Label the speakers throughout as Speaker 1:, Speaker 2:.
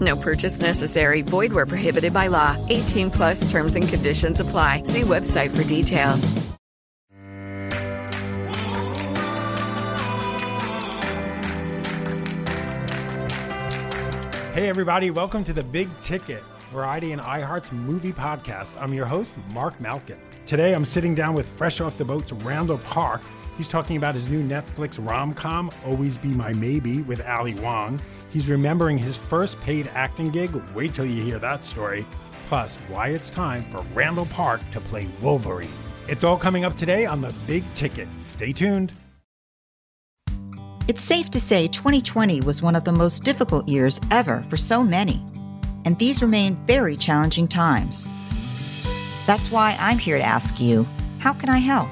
Speaker 1: No purchase necessary. Void where prohibited by law. 18 plus terms and conditions apply. See website for details.
Speaker 2: Hey, everybody, welcome to the Big Ticket Variety and iHeart's movie podcast. I'm your host, Marc Malkin. Today, I'm sitting down with Fresh Off the Boat's Randall Park. He's talking about his new Netflix rom com, Always Be My Maybe, with Ali Wong. He's remembering his first paid acting gig. Wait till you hear that story. Plus, why it's time for Randall Park to play Wolverine. It's all coming up today on the Big Ticket. Stay tuned.
Speaker 3: It's safe to say 2020 was one of the most difficult years ever for so many, and these remain very challenging times. That's why I'm here to ask you how can I help?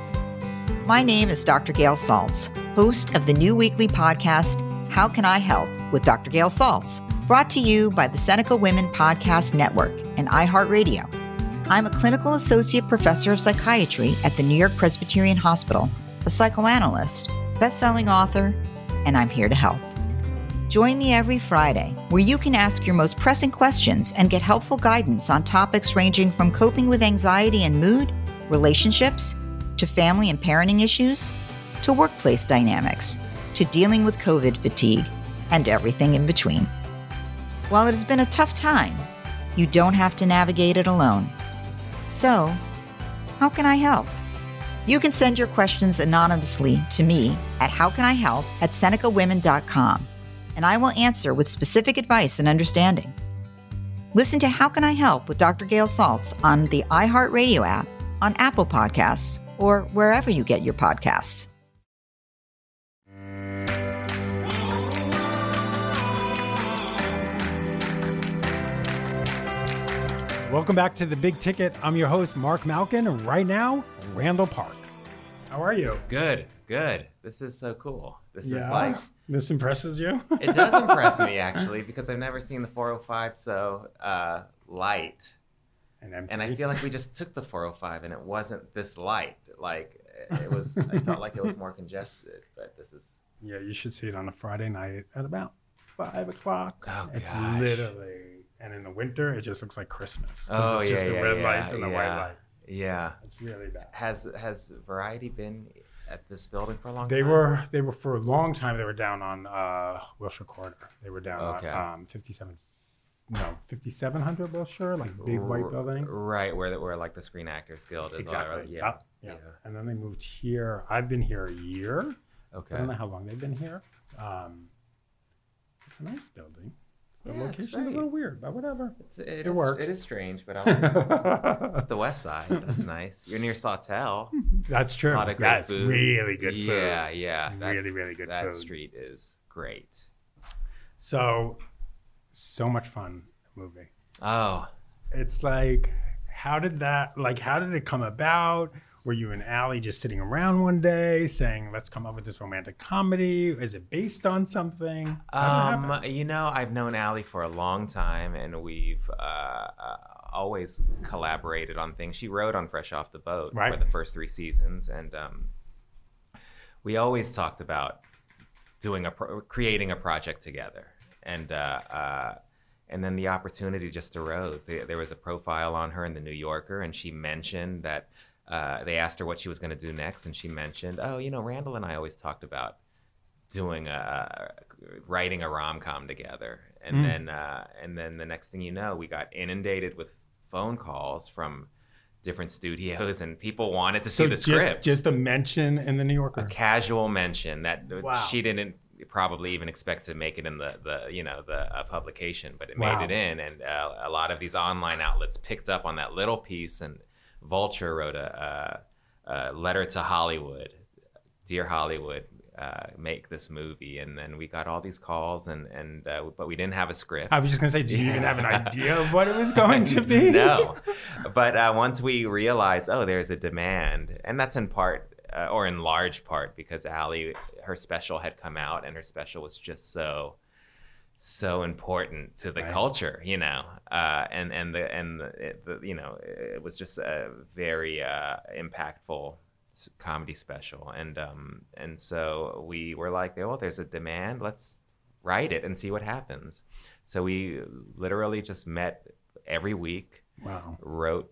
Speaker 3: My name is Dr. Gail Saltz, host of the new weekly podcast, How Can I Help with Dr. Gail Saltz, brought to you by the Seneca Women Podcast Network and iHeartRadio. I'm a clinical associate professor of psychiatry at the New York Presbyterian Hospital, a psychoanalyst, best-selling author, and I'm here to help. Join me every Friday, where you can ask your most pressing questions and get helpful guidance on topics ranging from coping with anxiety and mood, relationships, to family and parenting issues, to workplace dynamics, to dealing with COVID fatigue, and everything in between. While it has been a tough time, you don't have to navigate it alone. So, how can I help? You can send your questions anonymously to me at howcanihelp at senecawomen.com, and I will answer with specific advice and understanding. Listen to How Can I Help with Dr. Gail Saltz on the iHeartRadio app, on Apple Podcasts, or wherever you get your podcasts.
Speaker 2: Welcome back to the Big Ticket. I'm your host, Marc Malkin, and right now, Randall Park. How are you?
Speaker 4: Good, good. This is so cool. This
Speaker 2: Yeah.
Speaker 4: is like
Speaker 2: This impresses you?
Speaker 4: it does impress me actually because I've never seen the 405 so uh, light,
Speaker 2: and, empty.
Speaker 4: and I feel like we just took the 405 and it wasn't this light. Like it was, I felt like it was more congested. But this is
Speaker 2: Yeah, you should see it on a Friday night at about five o'clock.
Speaker 4: Oh,
Speaker 2: it's
Speaker 4: gosh.
Speaker 2: literally, and in the winter, it just looks like Christmas.
Speaker 4: oh
Speaker 2: it's
Speaker 4: yeah,
Speaker 2: just the red
Speaker 4: yeah,
Speaker 2: lights and the white light.
Speaker 4: Yeah.
Speaker 2: It's really bad.
Speaker 4: Has has Variety been at this building for a long
Speaker 2: They
Speaker 4: time?
Speaker 2: They were they were for a long time. They were down on uh, Wilshire Corner. They were down
Speaker 4: Okay.
Speaker 2: on um, fifty seven, no fifty seven hundred Wilshire, like big white building.
Speaker 4: Right, where the, where like the Screen Actors Guild is.
Speaker 2: Exactly. Yeah.
Speaker 4: Yeah.
Speaker 2: yeah.
Speaker 4: yeah.
Speaker 2: And then they moved here. I've been here a year.
Speaker 4: Okay.
Speaker 2: I don't know how long they've been here. Um, it's a nice building. The
Speaker 4: Yeah,
Speaker 2: location's a little weird, but whatever.
Speaker 4: It's, it,
Speaker 2: It
Speaker 4: is-
Speaker 2: works.
Speaker 4: It is strange, but I like it. It's the West Side. That's nice. You're near Sawtelle.
Speaker 2: That's true.
Speaker 4: A lot of great
Speaker 2: That's
Speaker 4: food.
Speaker 2: really good food.
Speaker 4: Yeah, yeah. That,
Speaker 2: really, really good
Speaker 4: that
Speaker 2: food.
Speaker 4: street is great.
Speaker 2: So, so much fun movie.
Speaker 4: Oh,
Speaker 2: It's like, how did that? Like, how did it come about? Were you and Ali just sitting around one day saying, "Let's come up with this romantic comedy"? Is it based on something? How did it
Speaker 4: um, you know, I've known Ali for a long time, and we've uh, uh, always collaborated on things. She wrote on Fresh Off the Boat
Speaker 2: Right.
Speaker 4: for the first three seasons, and um, we always talked about doing a pro- creating a project together, and uh, uh, and then the opportunity just arose. There was a profile on her in the New Yorker, and she mentioned that uh, they asked her what she was going to do next, and she mentioned, "Oh, you know, Randall and I always talked about doing a writing a rom com together." And
Speaker 2: Mm.
Speaker 4: then uh, and then the next thing you know, we got inundated with phone calls from different studios, and people wanted to
Speaker 2: So
Speaker 4: see the
Speaker 2: just,
Speaker 4: script.
Speaker 2: just a mention in the New Yorker.
Speaker 4: a casual mention that
Speaker 2: Wow.
Speaker 4: she didn't probably even expect to make it in the, the you know the uh, publication, but it
Speaker 2: Wow.
Speaker 4: made it in, and uh, a lot of these online outlets picked up on that little piece. And Vulture wrote a, a, a letter to Hollywood, dear Hollywood. Uh, make this movie, and then we got all these calls, and and uh, but we didn't have a script.
Speaker 2: I was just gonna say, do you even have an idea of what it was going to be?
Speaker 4: no. But uh, once we realized, oh, there's a demand, and that's in part, uh, or in large part, because Ali, her special had come out, and her special was just so, so important to the
Speaker 2: Right.
Speaker 4: culture, you know, uh, and and the and the, it, the you know it was just a very uh, impactful comedy special, and um and so we were like, oh, there's a demand, let's write it and see what happens. So we literally just met every week
Speaker 2: Wow.
Speaker 4: wrote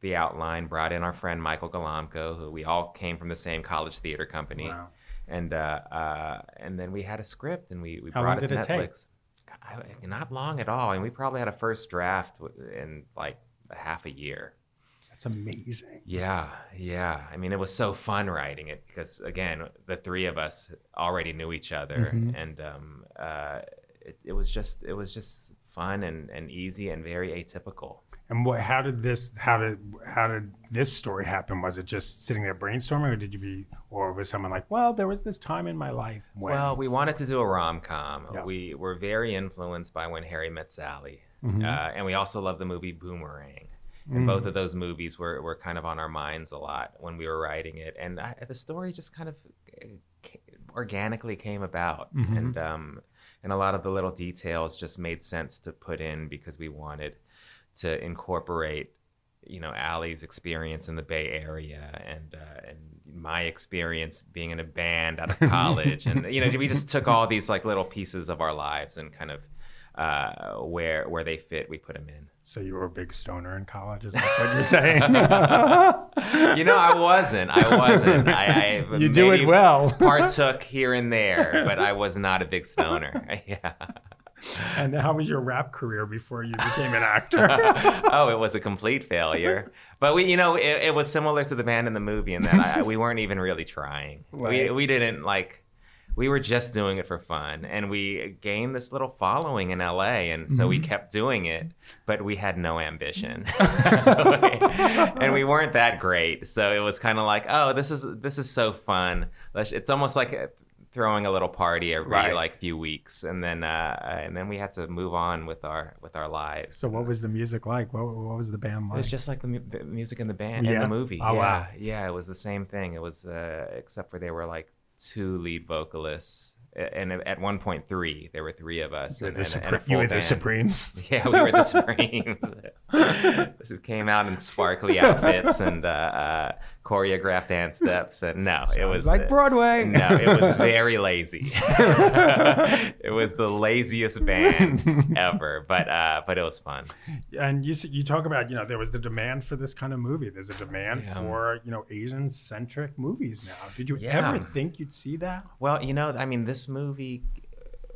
Speaker 4: the outline, brought in our friend Michael Golamco, who we all came from the same college theater company,
Speaker 2: Wow.
Speaker 4: and uh, uh, and then we had a script and we, we
Speaker 2: How
Speaker 4: brought it to Netflix. it Not long at all, and we probably had a first draft in like a half a year.
Speaker 2: That's amazing.
Speaker 4: Yeah, yeah. I mean, it was so fun writing it because again, the three of us already knew each other,
Speaker 2: Mhm.
Speaker 4: and um, uh, it, it was just it was just fun and, and easy and very atypical.
Speaker 2: And what? How did this? How did? How did this story happen? Was it just sitting there brainstorming, or did you be? Or was someone like, "Well, there was this time in my life when."
Speaker 4: Well, we wanted to do a rom com.
Speaker 2: Yeah.
Speaker 4: We were very influenced by When Harry Met Sally,
Speaker 2: Mhm.
Speaker 4: uh, and we also love the movie Boomerang. And
Speaker 2: Mm.
Speaker 4: both of those movies were, were kind of on our minds a lot when we were writing it. And I, the story just kind of uh, organically came about.
Speaker 2: Mhm.
Speaker 4: And, um, and a lot of the little details just made sense to put in because we wanted to incorporate you know Ali's experience in the Bay Area and uh, and my experience being in a band out of college and you know we just took all these like little pieces of our lives and kind of uh, where where they fit we put them in.
Speaker 2: so you were a big stoner in college. Is that what you're saying?
Speaker 4: You know I wasn't I wasn't I, I
Speaker 2: You do it well.
Speaker 4: partook here and there but I was not a big stoner yeah.
Speaker 2: And how was your rap career before you became an actor?
Speaker 4: oh, it was a complete failure. But we, you know, it, it was similar to the band in the movie in that I, we weren't even really trying. We,
Speaker 2: Right.
Speaker 4: we didn't like, we were just doing it for fun. And we gained this little following in LA. And so we
Speaker 2: Mhm.
Speaker 4: kept doing it, but we had no ambition. and we weren't that great. So it was kind of like, oh, this is, this is so fun. It's almost like throwing a little party every
Speaker 2: Right.
Speaker 4: like few weeks. And then, uh, and then we had to move on with our, with our lives.
Speaker 2: so what was the music like? What, what was the band like?
Speaker 4: It was just like the, mu- the music in the band in
Speaker 2: Yeah?
Speaker 4: the movie.
Speaker 2: Oh,
Speaker 4: yeah,
Speaker 2: wow.
Speaker 4: yeah, it was the same thing. It was uh, except for there were like two lead vocalists, and at one point three. There were three of us.
Speaker 2: You were
Speaker 4: and,
Speaker 2: the,
Speaker 4: and- and a
Speaker 2: Supre- you were the
Speaker 4: band.
Speaker 2: Supremes.
Speaker 4: Yeah, we were the Supremes. It came out in sparkly outfits and uh, uh, choreographed dance steps, and no, it was
Speaker 2: like Broadway.
Speaker 4: No, it was very lazy. it was the laziest band ever, but uh, but it was fun.
Speaker 2: And you you talk about you know there was the demand for this kind of movie. There's a demand
Speaker 4: Yeah.
Speaker 2: for you know Asian centric movies now. Did you
Speaker 4: Yeah.
Speaker 2: ever think you'd see that?
Speaker 4: Well, you know, I mean, this movie,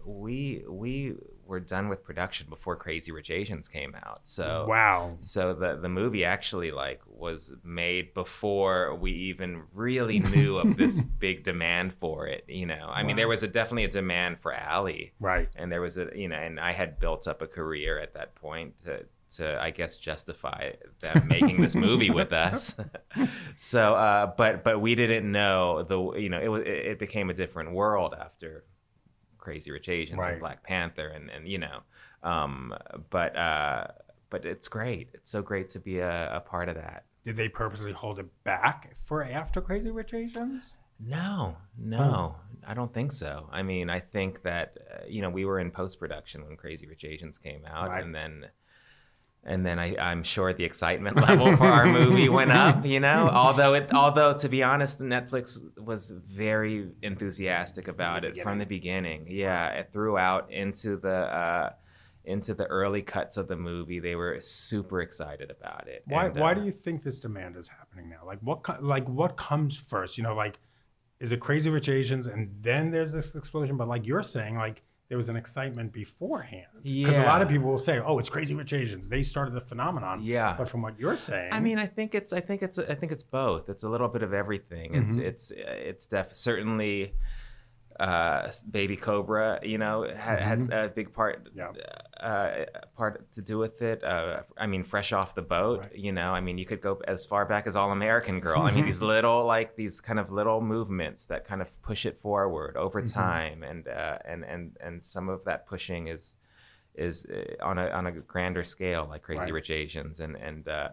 Speaker 4: we we were done with production before Crazy Rich Asians came out. So
Speaker 2: Wow.
Speaker 4: So the the movie actually like was made before we even really knew of this big demand for it. You know, I mean, there was a definitely a demand for Ali,
Speaker 2: Right.
Speaker 4: and there was a you know, and I had built up a career at that point to to I guess justify them making this movie with us. so, uh, but but we didn't know the you know it was it became a different world after Crazy Rich Asians
Speaker 2: Right.
Speaker 4: and Black Panther and and you know, um, but uh, but it's great. It's so great to be a, a part of that.
Speaker 2: Did they purposely hold it back for after Crazy Rich Asians?
Speaker 4: No, no, I don't think so. I mean, I think that uh, you know we were in post production when Crazy Rich Asians came out,
Speaker 2: Right.
Speaker 4: and then and then I, I'm sure the excitement level for our movie went up. You know, although it although to be honest, Netflix was very enthusiastic about it from the beginning. Yeah, it throughout into the. Uh, into the early cuts of the movie, they were super excited about it.
Speaker 2: Why
Speaker 4: And,
Speaker 2: why
Speaker 4: uh,
Speaker 2: do you think this demand is happening now? Like what co- like what comes first? You know, like is it Crazy Rich Asians and then there's this explosion? But like you're saying, like there was an excitement beforehand. Because a lot of people will say, "Oh, it's Crazy Rich Asians. They started the phenomenon."
Speaker 4: Yeah.
Speaker 2: But from what you're saying,
Speaker 4: I mean, I think it's I think it's I think it's both. It's a little bit of everything. It's
Speaker 2: Mhm.
Speaker 4: it's it's def- certainly uh, Baby Cobra. You know, had, had a big part uh, part to do with it. Uh, I mean, fresh off the boat. You know, I mean, you could go as far back as All American Girl. I mean, these little like these kind of little movements that kind of push it forward over
Speaker 2: Mhm.
Speaker 4: time, and uh, and and and some of that pushing is is uh, on a on a grander scale, like Crazy
Speaker 2: Right.
Speaker 4: Rich Asians, and and uh,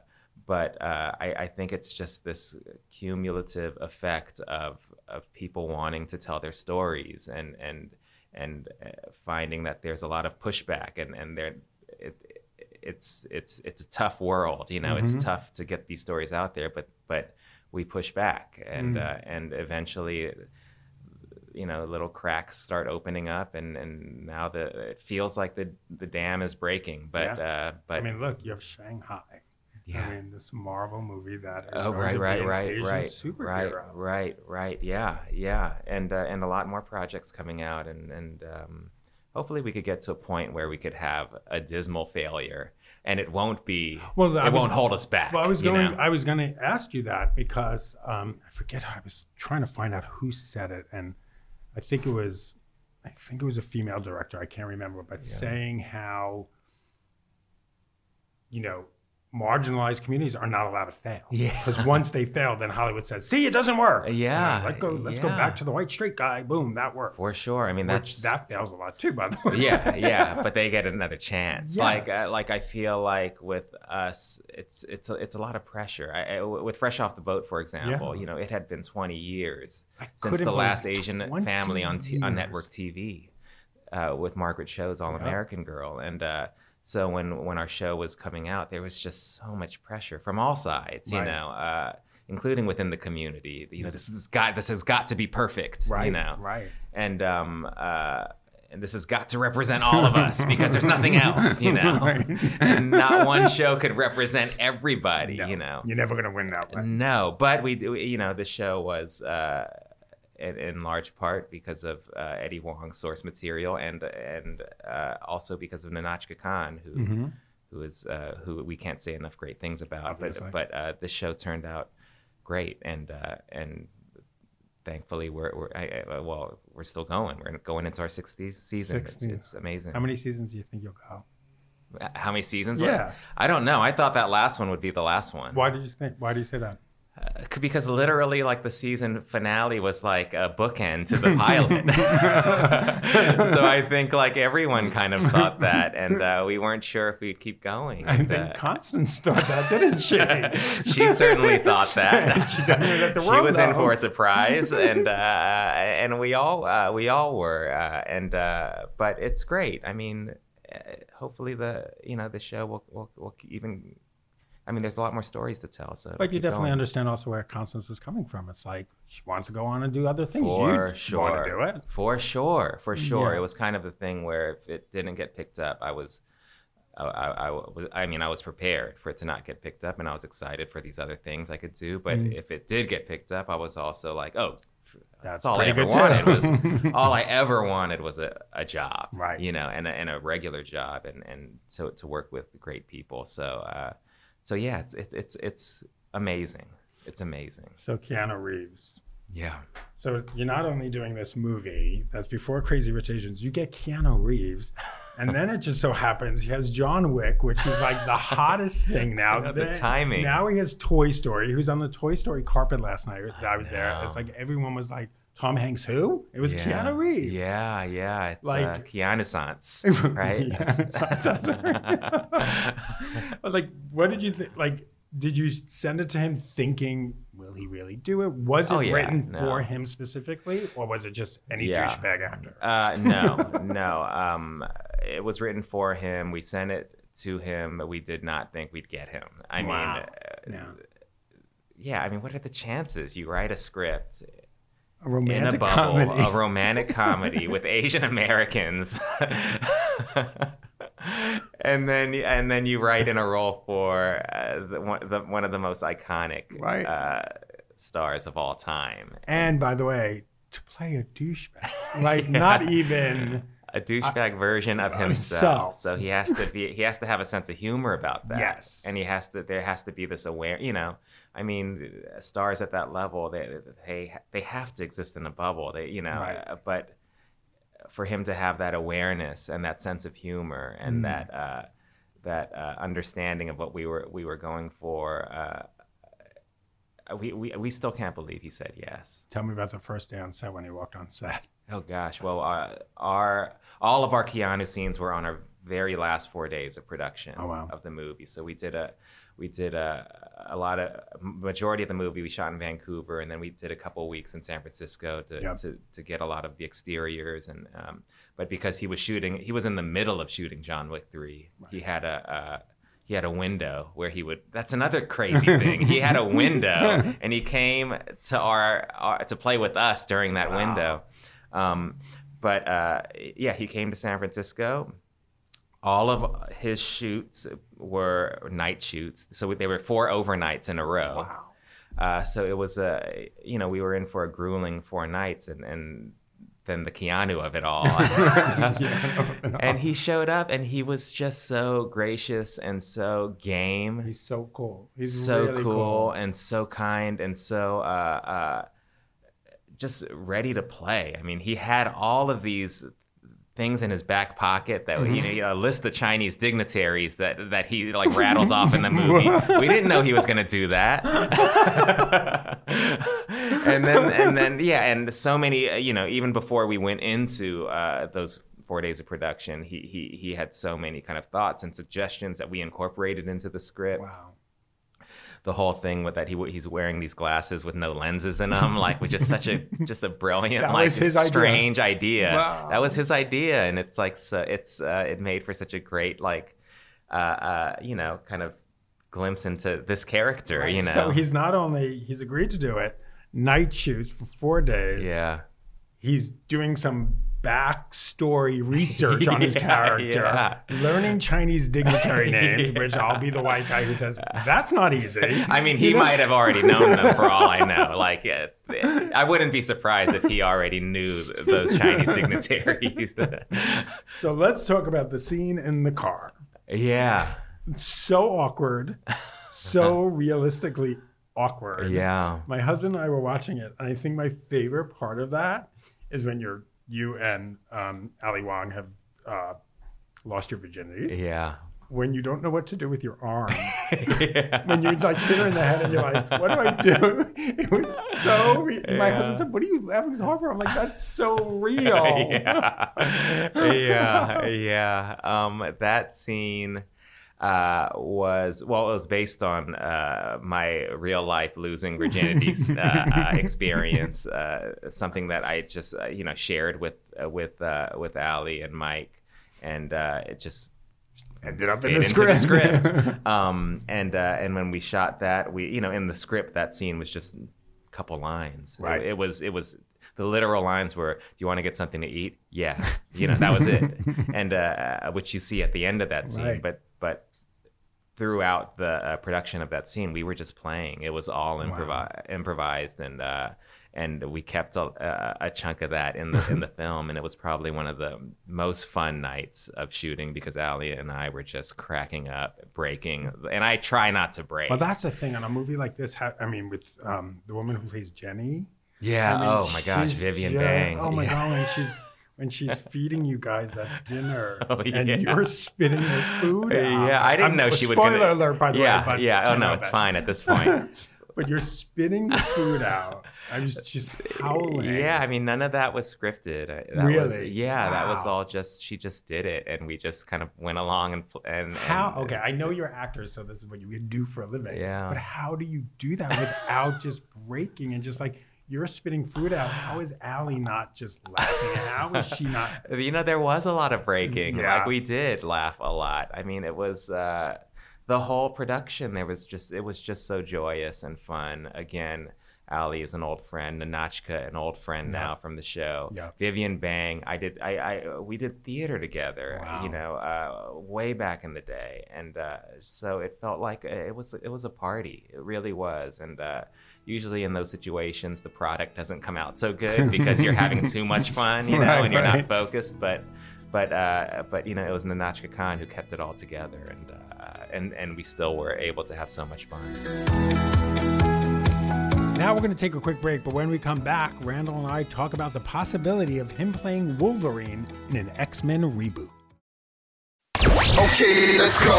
Speaker 4: but uh, I, I think it's just this cumulative effect of of people wanting to tell their stories and and and uh, finding that there's a lot of pushback and and there it, it's it's it's a tough world, you know.
Speaker 2: Mhm.
Speaker 4: It's tough to get these stories out there, but but we push back and
Speaker 2: Mm.
Speaker 4: uh, and eventually you know little cracks start opening up and and now the it feels like the the dam is breaking but
Speaker 2: Yeah.
Speaker 4: uh but
Speaker 2: I mean, look, you have Shang-Chi.
Speaker 4: Yeah.
Speaker 2: I mean, this Marvel movie that is
Speaker 4: oh right right right
Speaker 2: Asian
Speaker 4: right
Speaker 2: superhero.
Speaker 4: right right right yeah yeah and uh, and a lot more projects coming out and and um hopefully we could get to a point where we could have a dismal failure and it won't be
Speaker 2: Well, I
Speaker 4: it
Speaker 2: was-
Speaker 4: won't hold us back
Speaker 2: Well, I was going.
Speaker 4: know?
Speaker 2: I was going to ask you that because um, I forget. I was trying to find out who said it, and I think it was. I think it was a female director. I can't remember, but saying how, you know, marginalized communities are not allowed to fail.
Speaker 4: Yeah.
Speaker 2: Because once they fail, then Hollywood says, "See, it doesn't work."
Speaker 4: Yeah,
Speaker 2: let go. Let's go back to the white straight guy. Boom, that worked.
Speaker 4: for sure i mean
Speaker 2: Which
Speaker 4: that's
Speaker 2: that fails a lot too, by the way.
Speaker 4: yeah, yeah, but they get another chance. Like, uh, like I feel like with us, it's it's a, it's a lot of pressure. I, I- with Fresh Off the Boat, for example,
Speaker 2: Yeah.
Speaker 4: you know, it had been 20 years since the last Asian family on t- on network TV uh, with Margaret Cho's All American Girl, and uh, so when when our show was coming out, there was just so much pressure from all sides, you
Speaker 2: Right.
Speaker 4: know. Uh, including within the community, you know, this has got this has got to be perfect, you
Speaker 2: Right,
Speaker 4: know,
Speaker 2: right.
Speaker 4: and um uh and this has got to represent all of us because there's nothing else, you know.
Speaker 2: Right.
Speaker 4: and not one show could represent everybody, you know.
Speaker 2: You're never going to win that one.
Speaker 4: No, but we, we- you know, the show was uh, in, in large part because of uh, Eddie Huang's source material, and and uh, also because of Nahnatchka Khan, who
Speaker 2: Mhm.
Speaker 4: who is uh, who we can't say enough great things about.
Speaker 2: Obviously.
Speaker 4: But but uh, the show turned out great, and uh, and thankfully we're, we're I, I, well we're still going. We're going into our sixth se- season. It's, it's amazing.
Speaker 2: How many seasons do you think you'll go?
Speaker 4: Uh, How many seasons?
Speaker 2: Yeah.
Speaker 4: I don't know. I thought that last one would be the last one.
Speaker 2: Why did you think? Why do you say that?
Speaker 4: Uh, because literally, like the season finale was like a bookend to the pilot. so I think like everyone kind of thought that, and uh, we weren't sure if we'd keep going.
Speaker 2: I
Speaker 4: And,
Speaker 2: think
Speaker 4: uh,
Speaker 2: Constance thought that, didn't she?
Speaker 4: she certainly thought that.
Speaker 2: She definitely let the
Speaker 4: She was in for a surprise, and uh, and we all uh, we all were, uh, and uh, but it's great. I mean, hopefully the you know the show will will, will even. I mean, there's a lot more stories to tell. So
Speaker 2: But you definitely
Speaker 4: going.
Speaker 2: understand also where Constance was coming from. It's like she wants to go on and do other things.
Speaker 4: For
Speaker 2: you
Speaker 4: sure.
Speaker 2: want to do it.
Speaker 4: For sure. For sure.
Speaker 2: Yeah.
Speaker 4: It was kind of the thing where if it didn't get picked up, I was, I, I, I was, I mean, I was prepared for it to not get picked up, and I was excited for these other things I could do. But
Speaker 2: Mm.
Speaker 4: if it did get picked up, I was also like, oh,
Speaker 2: That's
Speaker 4: that's all I ever wanted was all I ever wanted was a, a job,
Speaker 2: Right.
Speaker 4: You know, and a, and a regular job, and and to to work with great people. So, uh, so yeah, it's it's it's, it's amazing. It's amazing.
Speaker 2: So Keanu Reeves.
Speaker 4: Yeah.
Speaker 2: So you're not only doing this movie that's before Crazy Rich Asians, you get Keanu Reeves, and then it just so happens he has John Wick, which is like the hottest thing now.
Speaker 4: I know, the
Speaker 2: Then-
Speaker 4: timing.
Speaker 2: Now he has Toy Story. He was on the Toy Story carpet last night. that I was there. It's like everyone was like, "Tom Hanks, who?" It was
Speaker 4: Yeah.
Speaker 2: Keanu Reeves.
Speaker 4: Yeah, yeah. It's
Speaker 2: Like-
Speaker 4: like uh, Keanu Sans, right?
Speaker 2: Yeah, But like, what did you think? Like, did you send it to him thinking, will he really do it? Was it
Speaker 4: Oh, yeah,
Speaker 2: written
Speaker 4: no.
Speaker 2: for him specifically, or was it just any
Speaker 4: Yeah.
Speaker 2: douchebag actor?
Speaker 4: Uh, no, no. Um, it was written for him. We sent it to him. but We did not think we'd get him. I
Speaker 2: Wow.
Speaker 4: mean, uh,
Speaker 2: Yeah.
Speaker 4: yeah. I mean, what are the chances? You write a script
Speaker 2: A romantic
Speaker 4: in a bubble,
Speaker 2: comedy.
Speaker 4: a romantic comedy with Asian Americans, and then and then you write in a role for uh, the, one, the, one of the most iconic
Speaker 2: Right.
Speaker 4: uh, stars of all time.
Speaker 2: and by the way, to play a douchebag, like not even
Speaker 4: a douchebag version of himself.
Speaker 2: himself.
Speaker 4: So he has to be he has to have a sense of humor about that.
Speaker 2: Yes.
Speaker 4: And he has to there has to be this aware, you know. I mean, stars at that level, they they they have to exist in a bubble. They, you know,
Speaker 2: Right.
Speaker 4: uh, but for him to have that awareness and that sense of humor and
Speaker 2: Mm.
Speaker 4: that uh, that uh, understanding of what we were we were going for, uh, we, we we still can't believe he said yes.
Speaker 2: Tell me about the first day on set when he walked on set.
Speaker 4: Oh gosh, well, uh, our all of our Keanu scenes were on our very last four days of production
Speaker 2: Oh, wow.
Speaker 4: of the movie. So we did a we did a, a lot of majority of the movie we shot in Vancouver, and then we did a couple weeks in San Francisco to
Speaker 2: Yep.
Speaker 4: to, to get a lot of the exteriors. And um, but because he was shooting, he was in the middle of shooting John Wick three. He had a. Uh, he had a window where he would. That's another crazy thing. he had a window, and he came to our, our to play with us during that window. Um, but uh, yeah, he came to San Francisco. All of his shoots were night shoots, so they were four overnights in a row.
Speaker 2: Wow.
Speaker 4: Uh, so it was a, you know, we were in for a grueling four nights, and and then the Keanu of it all. and he showed up, and he was just so gracious and so game
Speaker 2: He's so cool. He's
Speaker 4: so
Speaker 2: really
Speaker 4: cool, and so kind and so uh, uh, just ready to play. I mean, he had all of these things in his back pocket that you know
Speaker 2: Mm-hmm.
Speaker 4: a list of Chinese dignitaries that that he like rattles off in the movie. We didn't know he was going to do that. and then and then yeah, and so many uh, you know even before we went into uh, those four days of production, he he he had so many kind of thoughts and suggestions that we incorporated into the script
Speaker 2: Wow.
Speaker 4: The whole thing with that he he's wearing these glasses with no lenses in them like was just such a just a brilliant like
Speaker 2: his idea.
Speaker 4: strange idea,
Speaker 2: Wow.
Speaker 4: that was his idea and it's like so it's uh, it made for such a great like uh, uh you know kind of glimpse into this character you know
Speaker 2: So he's not only he's agreed to do it, night shoots for four days.
Speaker 4: yeah
Speaker 2: He's doing some backstory research on his
Speaker 4: Yeah,
Speaker 2: character,
Speaker 4: yeah.
Speaker 2: learning Chinese dignitary names, which I'll be the white guy who says that's not easy.
Speaker 4: I mean, he
Speaker 2: You know?
Speaker 4: might have already known them for all I know. Like, I wouldn't be surprised if he already knew those Chinese dignitaries.
Speaker 2: So let's talk about the scene in the car.
Speaker 4: yeah,
Speaker 2: so awkward, so realistically awkward.
Speaker 4: yeah.
Speaker 2: My husband and I were watching it, and I think my favorite part of that is when you're you and um, Ali Wong have uh, lost your virginities.
Speaker 4: Yeah.
Speaker 2: When you don't know what to do with your arm, when you like hit her in the head, and you're like, "What do I do?" It was so. Re- My husband said, "What are you laughing so hard for?" I'm like, "That's so real."
Speaker 4: yeah, yeah, yeah. Um, that scene uh, was well, it was based on uh, my real life losing virginity uh, uh, experience. Uh, something that I just uh, you know shared with uh, with uh, with Ali and Mike, and uh, it just
Speaker 2: Ended up in the script.
Speaker 4: the script. um, and uh, and when we shot that, we you know in the script that scene was just a couple lines.
Speaker 2: Right.
Speaker 4: It, it was it was the literal lines were, "Do you want to get something to eat?" Yeah, you know that was it, and uh, which you see at the end of that scene.
Speaker 2: Right.
Speaker 4: But but throughout the uh, production of that scene, we were just playing. It was all improvi- improvised, and uh, and we kept a, a, a chunk of that in the in the film. And it was probably one of the most fun nights of shooting because Ali and I were just cracking up, breaking. And I try not to break.
Speaker 2: Well, that's the thing on a movie like this. I mean, with um, the woman who plays Jenny.
Speaker 4: yeah.
Speaker 2: I mean,
Speaker 4: oh my gosh, Vivian
Speaker 2: just-
Speaker 4: Bang.
Speaker 2: Oh my
Speaker 4: Yeah.
Speaker 2: god, she's when she's feeding you guys that dinner
Speaker 4: Oh,
Speaker 2: and you're spitting your food out.
Speaker 4: Yeah, I didn't
Speaker 2: I'm-
Speaker 4: know she would.
Speaker 2: Spoiler alert, by the
Speaker 4: yeah,
Speaker 2: way. But
Speaker 4: yeah. Oh no, it's
Speaker 2: that.
Speaker 4: fine at this point.
Speaker 2: But you're spitting the food out. I'm just just howling.
Speaker 4: Yeah, I mean, none of that was scripted. That Was,
Speaker 2: Really?
Speaker 4: yeah, that was all just she just did it, and we just kind of went along and and
Speaker 2: How?
Speaker 4: and
Speaker 2: Okay, I know you're actors, so this is what you do for a living.
Speaker 4: Yeah.
Speaker 2: But how do you do that without just breaking and just like you're spitting food out? How is Ali not just laughing? How is she not?
Speaker 4: You know, there was a lot of breaking.
Speaker 2: Yeah.
Speaker 4: Like we did laugh a lot. I mean, it was uh, the whole production. There was just it was just so joyous and fun. Again, Ali is an old friend. Nahnatchka, an old friend now from the show.
Speaker 2: Yeah.
Speaker 4: Vivian Bang. I did. I, I we did theater together.
Speaker 2: Wow.
Speaker 4: You know, uh, way back in the day, and uh, so it felt like it was it was a party. It really was, and. Uh, Usually in those situations, the product doesn't come out so good because you're having too much fun, you know,
Speaker 2: Right,
Speaker 4: and you're
Speaker 2: right.
Speaker 4: not focused. But but uh, but you know, it was Nahnatchka Khan who kept it all together, and uh, and and we still were able to have so much fun.
Speaker 2: Now we're going to take a quick break, but when we come back, Randall and I talk about the possibility of him playing Wolverine in an X Men reboot.
Speaker 5: Okay, let's go.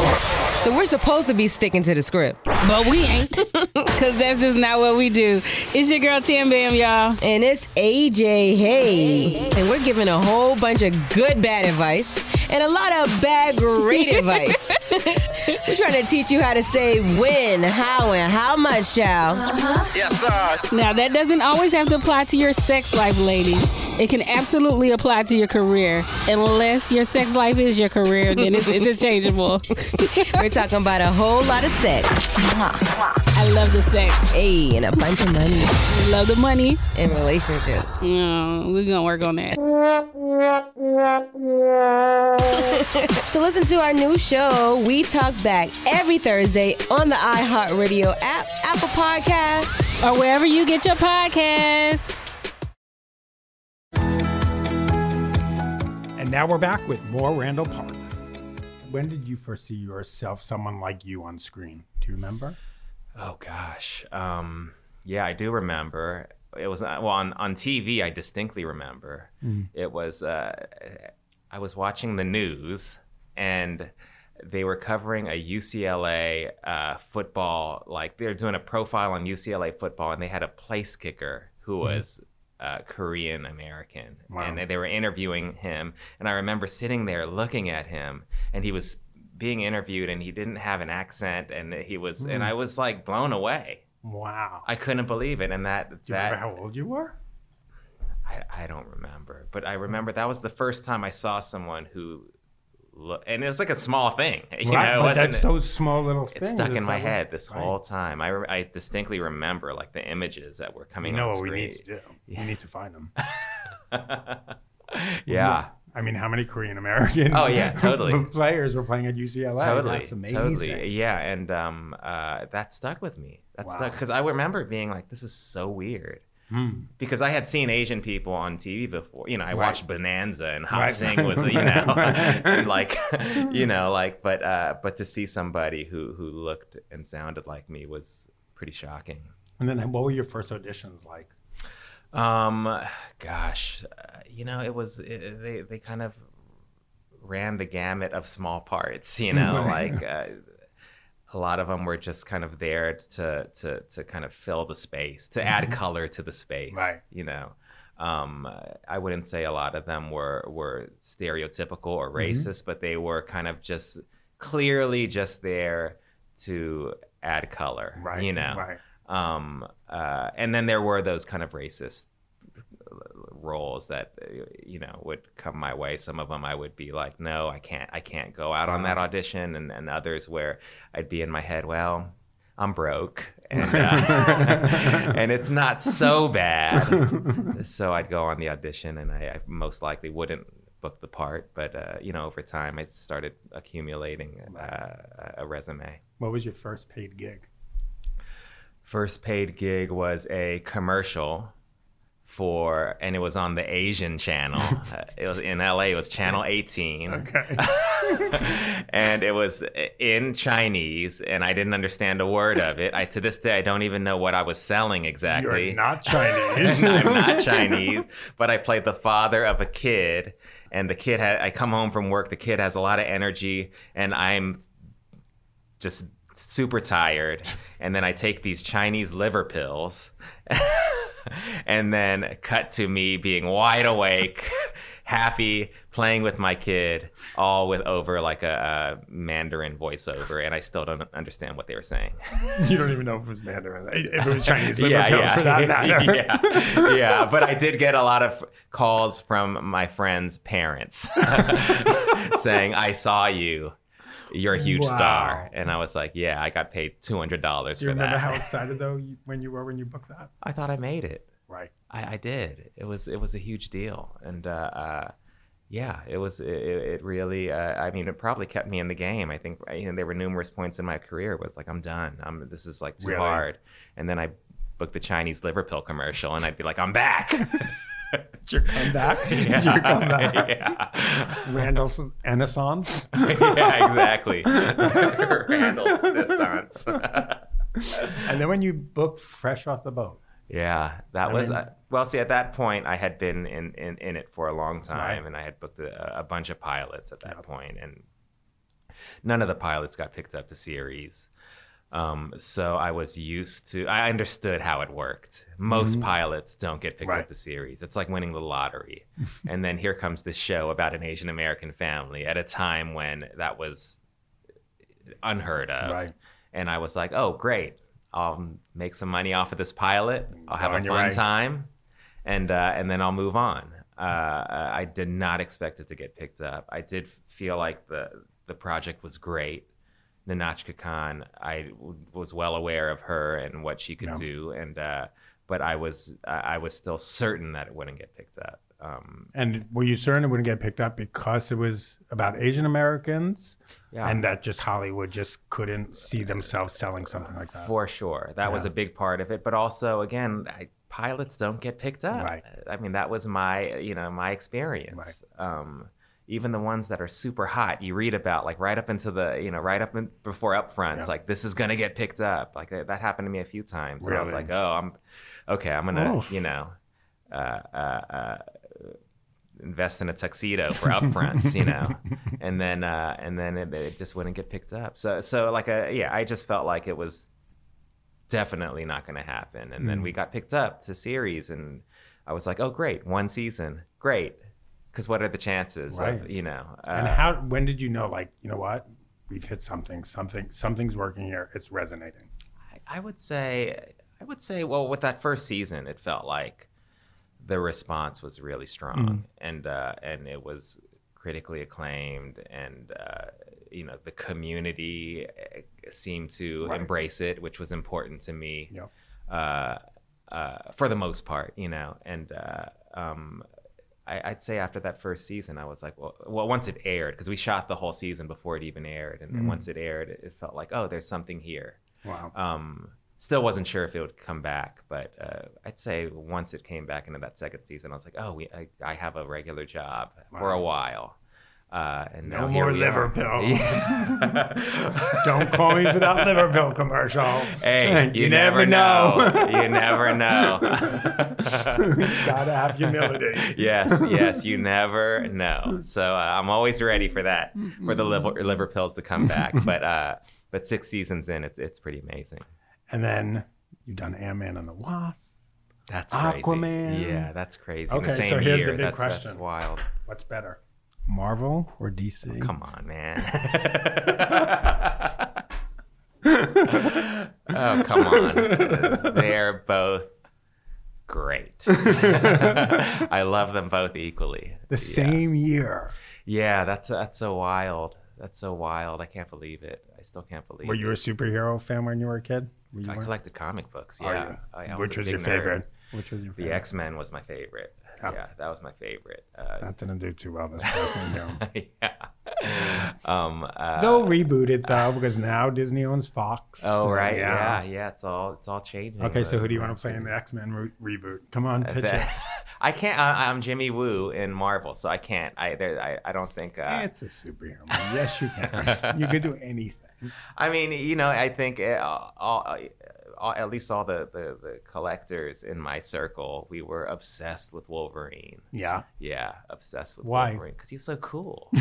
Speaker 6: So we're supposed to be sticking to the script.
Speaker 7: But we ain't. Because that's just not what we do. It's your girl Tam Bam, y'all.
Speaker 6: And it's AJ Hey. And we're giving a whole bunch of good bad advice and a lot of bad great advice. we're trying to teach you how to say when, how, and how much, child.
Speaker 5: Uh-huh. Yes, sir.
Speaker 7: Now, that doesn't always have to apply to your sex life, ladies. It can absolutely apply to your career. Unless your sex life is your career, then it's interchangeable.
Speaker 6: we're talking about a whole lot of sex.
Speaker 7: I love the sex.
Speaker 6: Hey, and a bunch of money.
Speaker 7: Love the money.
Speaker 6: And relationships.
Speaker 7: Mm, we're going to work on that.
Speaker 6: so listen to our new show, We Talk Back, every Thursday on the iHeartRadio app, Apple Podcasts,
Speaker 7: or wherever you get your podcasts.
Speaker 2: And now we're back with more Randall Park. When did you first see yourself, someone like you, on screen? Do you remember?
Speaker 4: Oh gosh, um, yeah, I do remember. It was well on on TV. I distinctly remember. Mm. It was uh, I was watching the news and they were covering a UCLA uh, football, like they were doing a profile on UCLA football, and they had a place kicker who mm-hmm. was uh, Korean American, wow. and they were interviewing him. And I remember sitting there looking at him, and he was being interviewed, and he didn't have an accent, and he was, mm. and I was like blown away.
Speaker 2: Wow!
Speaker 4: I couldn't believe it, and that.
Speaker 2: Do you
Speaker 4: that,
Speaker 2: remember how old you were?
Speaker 4: I, I don't remember, but I remember that was the first time I saw someone who and it was like a small thing, you right, know.
Speaker 2: But that's those small little things.
Speaker 4: It stuck in my head this right. whole time. I, re- I distinctly remember like the images that were coming.
Speaker 2: You know
Speaker 4: what
Speaker 2: we need to do? Yeah. We need to find them.
Speaker 4: yeah.
Speaker 2: I mean, how many Korean American?
Speaker 4: Oh yeah, totally.
Speaker 2: players were playing at UCLA.
Speaker 4: Totally,
Speaker 2: that's amazing.
Speaker 4: Totally, yeah, and um, uh, that stuck with me. That wow. stuck because I remember being like, "This is so weird." Mm. Because I had seen Asian people on TV before. You know, I right. watched Bonanza and Hop right. Sing was, you know, like, you know, like, but uh, but to see somebody who who looked and sounded like me was pretty shocking.
Speaker 2: And then, what were your first auditions like?
Speaker 4: Um, gosh, uh, you know, it was it, they they kind of ran the gamut of small parts. You know, like. Uh, a lot of them were just kind of there to to to kind of fill the space, to add mm-hmm. color to the space.
Speaker 2: Right.
Speaker 4: You know, um, I wouldn't say a lot of them were were stereotypical or mm-hmm. racist, mm-hmm. but they were kind of just clearly just there to add color.
Speaker 2: Right.
Speaker 4: You know.
Speaker 2: Right.
Speaker 4: Um, uh, and then there were those kind of racist roles that you know would come my way. Some of them i would be like no i can't i can't go out on that audition. And, and others where i'd be in my head well i'm broke. And, uh, and it's not so bad. So i'd go on the audition and i, I most likely wouldn't book the part. But uh, you know over time i started accumulating uh, a resume.
Speaker 2: What was your first paid gig?
Speaker 4: First paid gig was a commercial for and it was on the Asian channel. uh, it was in LA. It was channel 18.
Speaker 2: Okay.
Speaker 4: and it was in Chinese, and I didn't understand a word of it. I to this day I don't even know what I was selling exactly.
Speaker 2: You're not Chinese.
Speaker 4: I'm not Chinese, but I played the father of a kid, and the kid had. I come home from work. The kid has a lot of energy, and I'm just super tired. And then I take these Chinese liver pills. and then cut to me being wide awake, happy, playing with my kid, all with over like a, a, Mandarin voiceover, and I still don't understand what they were saying.
Speaker 2: You don't even know if it was Mandarin, if it was Chinese. yeah, yeah, for that
Speaker 4: matter. yeah, yeah. But I did get a lot of calls from my friends' parents saying, "I saw you." You're a huge wow. star. And I was like, yeah, I got paid two hundred dollars for
Speaker 2: that.
Speaker 4: Do
Speaker 2: you remember how excited though when you were when you booked that?
Speaker 4: I thought I made it.
Speaker 2: Right.
Speaker 4: I, I did. It was it was a huge deal, and uh, uh, yeah, it was. It, it really. Uh, I mean, it probably kept me in the game. I think you know, there were numerous points in my career where it's like I'm done. I'm this is like too really? hard, and then I booked the Chinese liver pill commercial, and I'd be like, I'm back.
Speaker 2: It's your comeback. It's your comeback. Yeah. Randall's Renaissance.
Speaker 4: yeah, exactly. Randall's Renaissance.
Speaker 2: and then when you booked Fresh Off the Boat.
Speaker 4: Yeah, that
Speaker 2: I
Speaker 4: was
Speaker 2: mean-
Speaker 4: uh, well. See, at that point, I had been in in, in it for a long time,
Speaker 2: Right.
Speaker 4: and I had booked a, a bunch of pilots at that point, and none of the pilots got picked up to series. Um, so I was used to. I understood how it worked. Most
Speaker 2: Mhm.
Speaker 4: pilots don't get picked
Speaker 2: Right.
Speaker 4: up to series. It's like winning the lottery, and then here comes this show about an Asian American family at a time when that was unheard of.
Speaker 2: Right.
Speaker 4: And I was like, oh, great. I'll make some money off of this pilot. I'll have
Speaker 2: Go
Speaker 4: a fun
Speaker 2: way.
Speaker 4: time. And, uh, and then I'll move on. Uh, I did not expect it to get picked up. I did feel like the, the project was great. Nahnatchka Khan, I w- was well aware of her and what she could
Speaker 2: Yeah.
Speaker 4: do. And, uh, but I was, I was still certain that it wouldn't get picked up. Um,
Speaker 2: And were you certain it wouldn't get picked up because it was about Asian Americans?
Speaker 4: Yeah.
Speaker 2: And that just Hollywood just couldn't see themselves selling something like that.
Speaker 4: For sure. That was a big part of it. But also, again, I, pilots don't get picked up.
Speaker 2: Right.
Speaker 4: I mean, that was my, you know, my experience. Um, even the ones that are super hot, you read about like right up into the, you know, right up in, before upfronts,
Speaker 2: Yeah.
Speaker 4: like this is to get picked up. Like that, that happened to me a few times. And I was like, oh, I'm okay. I'm to,
Speaker 2: Oof.
Speaker 4: you know, uh, uh, uh, invest in a tuxedo for upfronts, you know, and then uh, and then it, it just wouldn't get picked up. So so like a yeah, I just felt like it was definitely not to happen. And then
Speaker 2: Mm.
Speaker 4: we got picked up to series, and I was like, oh great, one season, great. Because what are the chances?
Speaker 2: Right.
Speaker 4: Of, you know,
Speaker 2: and
Speaker 4: uh,
Speaker 2: how? When did you know? Like, you know what? We've hit something. Something. Something's working here. It's resonating.
Speaker 4: I would say, I would say, well, with that first season, it felt like the response was really strong, and uh, and it was critically acclaimed, and uh, you know, the community uh, seemed to
Speaker 2: Right.
Speaker 4: embrace it, which was important to me.
Speaker 2: Yep.
Speaker 4: Uh, uh, for the most part, you know, and uh, um, I, I'd say after that first season, I was like, well, well once it aired, because we shot the whole season before it even aired, and then
Speaker 2: Mm.
Speaker 4: once it aired, it, felt like, oh, there's something here.
Speaker 2: Wow.
Speaker 4: Um, still wasn't sure if it would come back, but uh, I'd say once it came back into that second season, I was like, oh, we, I, I have a regular job for a while. Uh, and
Speaker 2: No more liver
Speaker 4: are.
Speaker 2: pills.
Speaker 4: Yeah.
Speaker 2: Don't call me for that liver pill commercial.
Speaker 4: Hey, you, never, know. you never know.
Speaker 2: Gotta have humility.
Speaker 4: yes, yes, you never know. So uh, I'm always ready for that, for the liver, liver pills to come back. But uh, but six seasons in, it's it's pretty amazing.
Speaker 2: And then you've done Ant Man and the Wasp.
Speaker 4: That's crazy.
Speaker 2: Aquaman.
Speaker 4: Yeah, that's crazy. In
Speaker 2: Okay,
Speaker 4: the same
Speaker 2: so here's
Speaker 4: year,
Speaker 2: the big
Speaker 4: that's, that's
Speaker 2: question.
Speaker 4: wild.
Speaker 2: What's better, Marvel or DC?
Speaker 4: Oh, come on, man. oh, come on. They're both great. I love them both equally.
Speaker 2: The same year.
Speaker 4: Yeah, that's that's so wild. That's so wild. I can't believe it. I still can't believe it.
Speaker 2: Were
Speaker 4: it.
Speaker 2: you a superhero fan when you were a kid? Were you
Speaker 4: I collected comic books. Yeah? I, I
Speaker 2: Which
Speaker 4: a
Speaker 2: was your
Speaker 4: nerd.
Speaker 2: favorite? Which was your favorite? The?
Speaker 4: X Men was my favorite.
Speaker 2: Yeah.
Speaker 4: Yeah, that was my favorite. Uh,
Speaker 2: That didn't do too well this past
Speaker 4: yeah. Um, uh,
Speaker 2: They'll reboot it though because now Disney owns Fox.
Speaker 4: Oh right, yeah. yeah, It's all it's all changing.
Speaker 2: Okay, so who do you want to play in the X Men re- reboot? Come on, pitch it.
Speaker 4: I can't. I, I'm Jimmy Woo in Marvel, so I can't. I there, I, I don't think. Uh,
Speaker 2: it's a superhero movie. Yes, you can. you could do anything.
Speaker 4: I mean, you know, I think uh, all, all, at least all the, the the collectors in my circle, we were obsessed with Wolverine.
Speaker 2: Yeah.
Speaker 4: Yeah, obsessed with
Speaker 2: Why?
Speaker 4: Wolverine because he's so cool.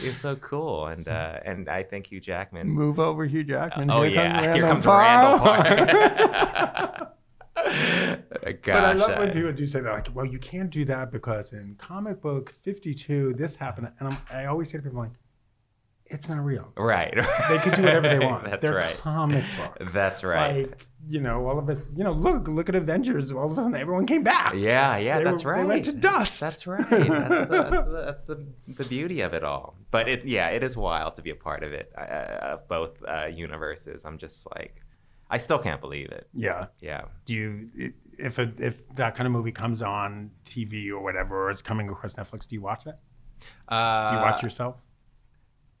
Speaker 4: he's so cool, and uh, and I think Hugh Jackman.
Speaker 2: Move over, Hugh Jackman.
Speaker 4: Oh
Speaker 2: Here
Speaker 4: yeah,
Speaker 2: comes
Speaker 4: here comes Randall Park.
Speaker 2: but I love when
Speaker 4: uh,
Speaker 2: people do say that, like, well, you can't do that because in comic book 52, this happened. And I'm, I always say to people, like, it's not real.
Speaker 4: Right.
Speaker 2: They could do whatever they want.
Speaker 4: That's
Speaker 2: They're
Speaker 4: right.
Speaker 2: comic books.
Speaker 4: That's right.
Speaker 2: Like, you know, all of us, you know, look, look at Avengers. All of a sudden, everyone came back.
Speaker 4: Yeah, yeah,
Speaker 2: They
Speaker 4: that's
Speaker 2: were-
Speaker 4: right.
Speaker 2: They went to dust.
Speaker 4: That's right. That's the, that's, the, that's the, the beauty of it all. But it, yeah, it is wild to be a part of it, uh, of both uh, universes. I'm just like, I still can't believe it.
Speaker 2: Yeah.
Speaker 4: Yeah.
Speaker 2: Do you, if a, if that kind of movie comes on TV or whatever, or it's coming across Netflix, do you watch it?
Speaker 4: Uh,
Speaker 2: do you watch yourself?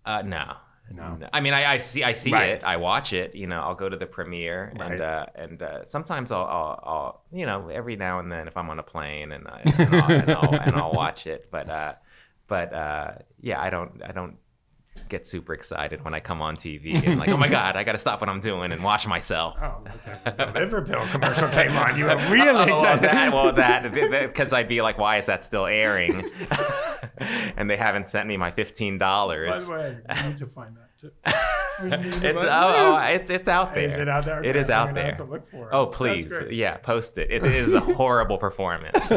Speaker 4: Uh, no,
Speaker 2: No.
Speaker 4: I mean, I, I see, I see
Speaker 2: Right.
Speaker 4: it, I watch it. You know, I'll go to the premiere,
Speaker 2: Right.
Speaker 4: and uh, and uh, sometimes I'll, I'll, I'll, you know, every now and then if I'm on a plane and, I, and, I'll, and, I'll, and I'll watch it. But uh, but uh, yeah, I don't, I don't get super excited when I come on TV and like, oh my god, I got to stop what I'm doing and watch myself.
Speaker 2: Oh, okay. The liver pill commercial came on. You were really
Speaker 4: Oh, well, that, well, that because I'd be like, why is that still airing? and they haven't sent me my fifteen
Speaker 2: By
Speaker 4: dollars.
Speaker 2: the way, we need to find that too. We need to
Speaker 4: It's oh, oh, it's it's out there.
Speaker 2: Is it out there?
Speaker 4: It
Speaker 2: Okay,
Speaker 4: is
Speaker 2: I'm
Speaker 4: out there.
Speaker 2: have to look for it.
Speaker 4: Oh please, yeah, post it. It is a horrible performance.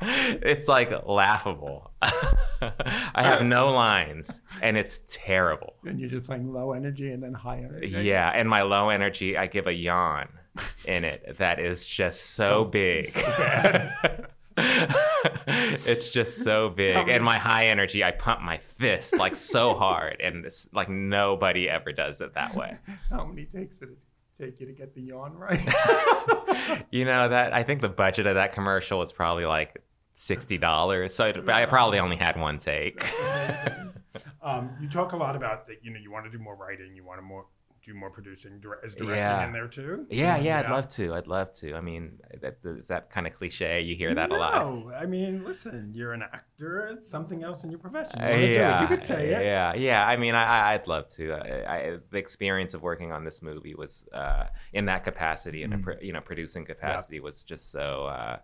Speaker 4: It's like laughable. I have no lines, and it's terrible.
Speaker 2: And you're just playing low energy and then high energy.
Speaker 4: Yeah, and my low energy, I give a yawn in it that is just so,
Speaker 2: So-
Speaker 4: big.
Speaker 2: so
Speaker 4: it's just so big. And my high energy, I pump my fist like so hard, and it's like nobody ever does it that way.
Speaker 2: How many takes did it take you to get the yawn right?
Speaker 4: You know that I think the budget of that commercial was probably like sixty dollars, so it, I probably only had one take.
Speaker 2: um, you talk a lot about that. You know, you want to do more writing. You want to more do more producing. Is directing
Speaker 4: Yeah.
Speaker 2: in there too?
Speaker 4: Yeah, yeah, I'd love to. I'd love to. I mean, that, is that kind of cliche? You hear that a lot.
Speaker 2: No, I mean, listen, you're an actor. It's something else in your profession. You
Speaker 4: Uh,
Speaker 2: wanna do it,
Speaker 4: yeah,
Speaker 2: You could say it.
Speaker 4: Yeah, yeah. I mean, I, I- I'd love to. I, I, the experience of working on this movie was uh, in that capacity, in a
Speaker 2: Mm.
Speaker 4: pro- you know producing capacity, was just so uh,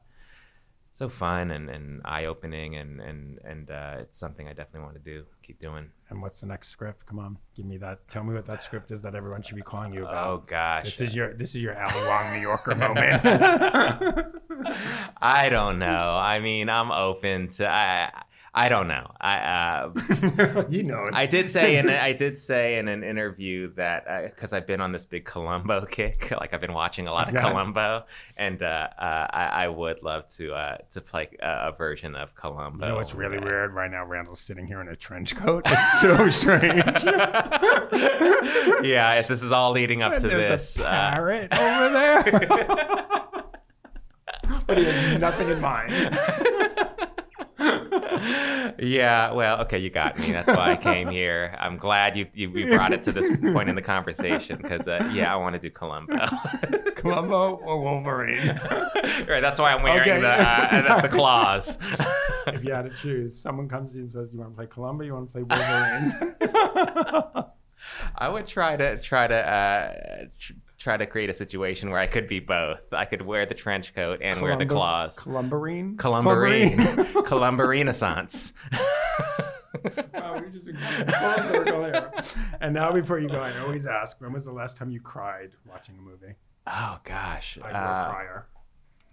Speaker 4: so fun and, and eye opening, and and and uh, it's something I definitely want to do. Keep doing.
Speaker 2: And what's the next script? Come on, give me that. Tell me what that script is that everyone should be calling you about.
Speaker 4: Oh gosh,
Speaker 2: This is your this is your Ali Wong New Yorker moment.
Speaker 4: I don't know. I mean, I'm open to. I I don't know. I uh,
Speaker 2: he knows.
Speaker 4: I did say in I did say in an interview that because I've been on this big Columbo kick, like I've been watching a lot of
Speaker 2: Okay.
Speaker 4: Columbo, and uh, uh, I, I would love to uh, to play a, a version of Columbo.
Speaker 2: You know what's really weird right now? Randall's sitting here in a trench coat. It's so strange.
Speaker 4: yeah, if this is all leading up
Speaker 2: And
Speaker 4: to this.
Speaker 2: a
Speaker 4: uh,
Speaker 2: parrot over there. but he has nothing in mind.
Speaker 4: Yeah, well, okay, you got me. That's why I came here. I'm glad you you, you brought it to this point in the conversation because uh, yeah, I want to do Columbo.
Speaker 2: Columbo or Wolverine?
Speaker 4: right, that's why I'm wearing
Speaker 2: Okay.
Speaker 4: the uh, the claws.
Speaker 2: if you had to choose, someone comes in and says, "You want to play Columbo? You want to play Wolverine?"
Speaker 4: I would try to try to uh, tr- try to create a situation where I could be both. I could wear the trench coat and wear the claws.
Speaker 2: Columbarine?
Speaker 4: Columbarine, Columbarinaissance.
Speaker 2: Wow, we just been full circle here. And now, before you go, I always ask, when was the last time you cried watching a movie?
Speaker 4: Oh gosh,
Speaker 2: Are you a
Speaker 4: Uh,
Speaker 2: crier?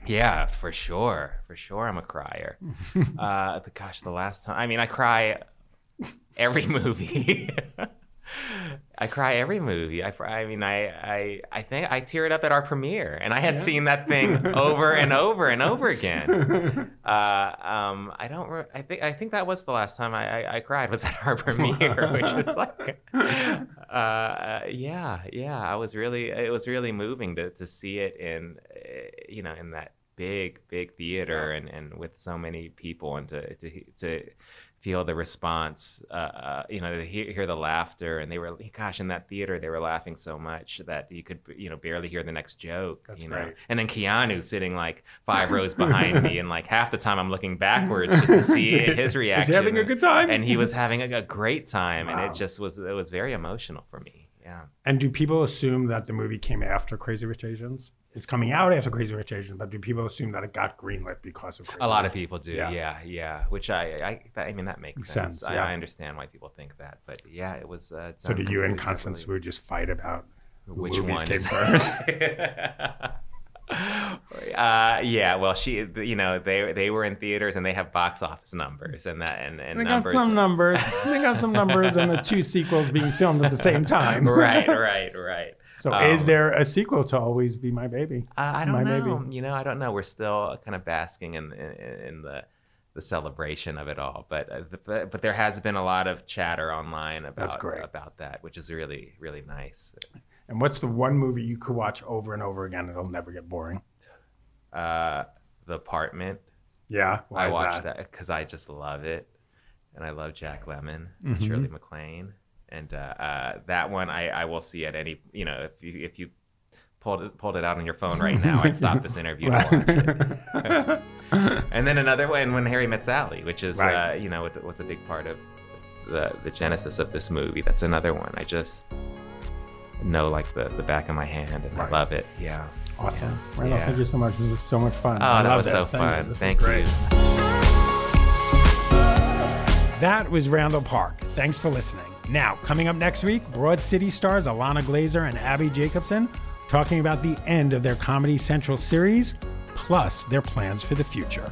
Speaker 4: Yeah, for sure, for sure. I'm a crier. uh, the, gosh, the last time. I mean, I cry every movie. I cry every movie. I, I mean, I, I, I think I teared up at our premiere, and I had
Speaker 2: Yeah.
Speaker 4: seen that thing over and over and over again. Uh, um, I don't. Re- I think. I think that was the last time I, I, I cried was at our premiere, which is like, uh, yeah, yeah. I was really. It was really moving to to see it in, you know, in that big, big theater and and with so many people, and to to to feel the response, uh, uh, you know, to hear, hear the laughter, and they were, gosh, in that theater, they were laughing so much that you could, you know, barely hear the next joke.
Speaker 2: That's
Speaker 4: you know,
Speaker 2: great.
Speaker 4: and then Keanu sitting like five rows behind me, and like half the time I'm looking backwards just to see his reaction.
Speaker 2: He's having a good time?
Speaker 4: and he was having a, a great time, and it just was, it was very emotional for me. Yeah.
Speaker 2: And do people assume that the movie came after Crazy Rich Asians? It's coming out after Crazy Rich Asians, but do people assume that it got greenlit because of Crazy
Speaker 4: A lot of people do,
Speaker 2: Yeah.
Speaker 4: yeah, yeah. Which I, I, I mean, that makes sense.
Speaker 2: sense,
Speaker 4: I,
Speaker 2: yeah.
Speaker 4: I understand why people think that, but yeah, it was. Uh,
Speaker 2: So did you and Constance. Wu just fight about
Speaker 4: Which
Speaker 2: movies
Speaker 4: one
Speaker 2: came first?
Speaker 4: Uh, yeah, well, she, you know, they they were in theaters and they have box office numbers and that and, and
Speaker 2: they got
Speaker 4: numbers.
Speaker 2: some numbers. They got some numbers, and the two sequels being filmed at the same time.
Speaker 4: right, right, right.
Speaker 2: So,
Speaker 4: Um,
Speaker 2: is there a sequel to Always Be My Baby?
Speaker 4: Uh, I don't
Speaker 2: My
Speaker 4: know.
Speaker 2: Baby.
Speaker 4: You know, I don't know. We're still kind of basking in in, in the the celebration of it all, but, uh, the, but but there has been a lot of chatter online about about that, which is really really nice.
Speaker 2: And what's the one movie you could watch over and over again it'll never get boring?
Speaker 4: Uh, the apartment.
Speaker 2: Yeah,
Speaker 4: I watched
Speaker 2: that?
Speaker 4: because I just love it, and I love Jack Lemmon,
Speaker 2: Mhm.
Speaker 4: Shirley MacLaine, and uh, uh, that one I, I will see at any you know if you if you pulled it pulled it out on your phone right now, I'd stop this interview to watch it. and then another one when Harry Met Sally, which is
Speaker 2: Right.
Speaker 4: uh, you know was a big part of the the genesis of this movie. That's another one I just know like the the back of my hand and I love it. Yeah.
Speaker 2: Awesome.
Speaker 4: Yeah.
Speaker 2: Randall,
Speaker 4: Yeah.
Speaker 2: thank you so much. This was so much fun.
Speaker 4: Oh,
Speaker 2: I
Speaker 4: that was
Speaker 2: it.
Speaker 4: so
Speaker 2: Thank you.
Speaker 4: fun.
Speaker 2: This was
Speaker 4: Thank you.
Speaker 2: That was Randall Park. Thanks for listening. Now, coming up next week, Broad City stars Ilana Glazer and Abbi Jacobson talking about the end of their Comedy Central series, plus their plans for the future.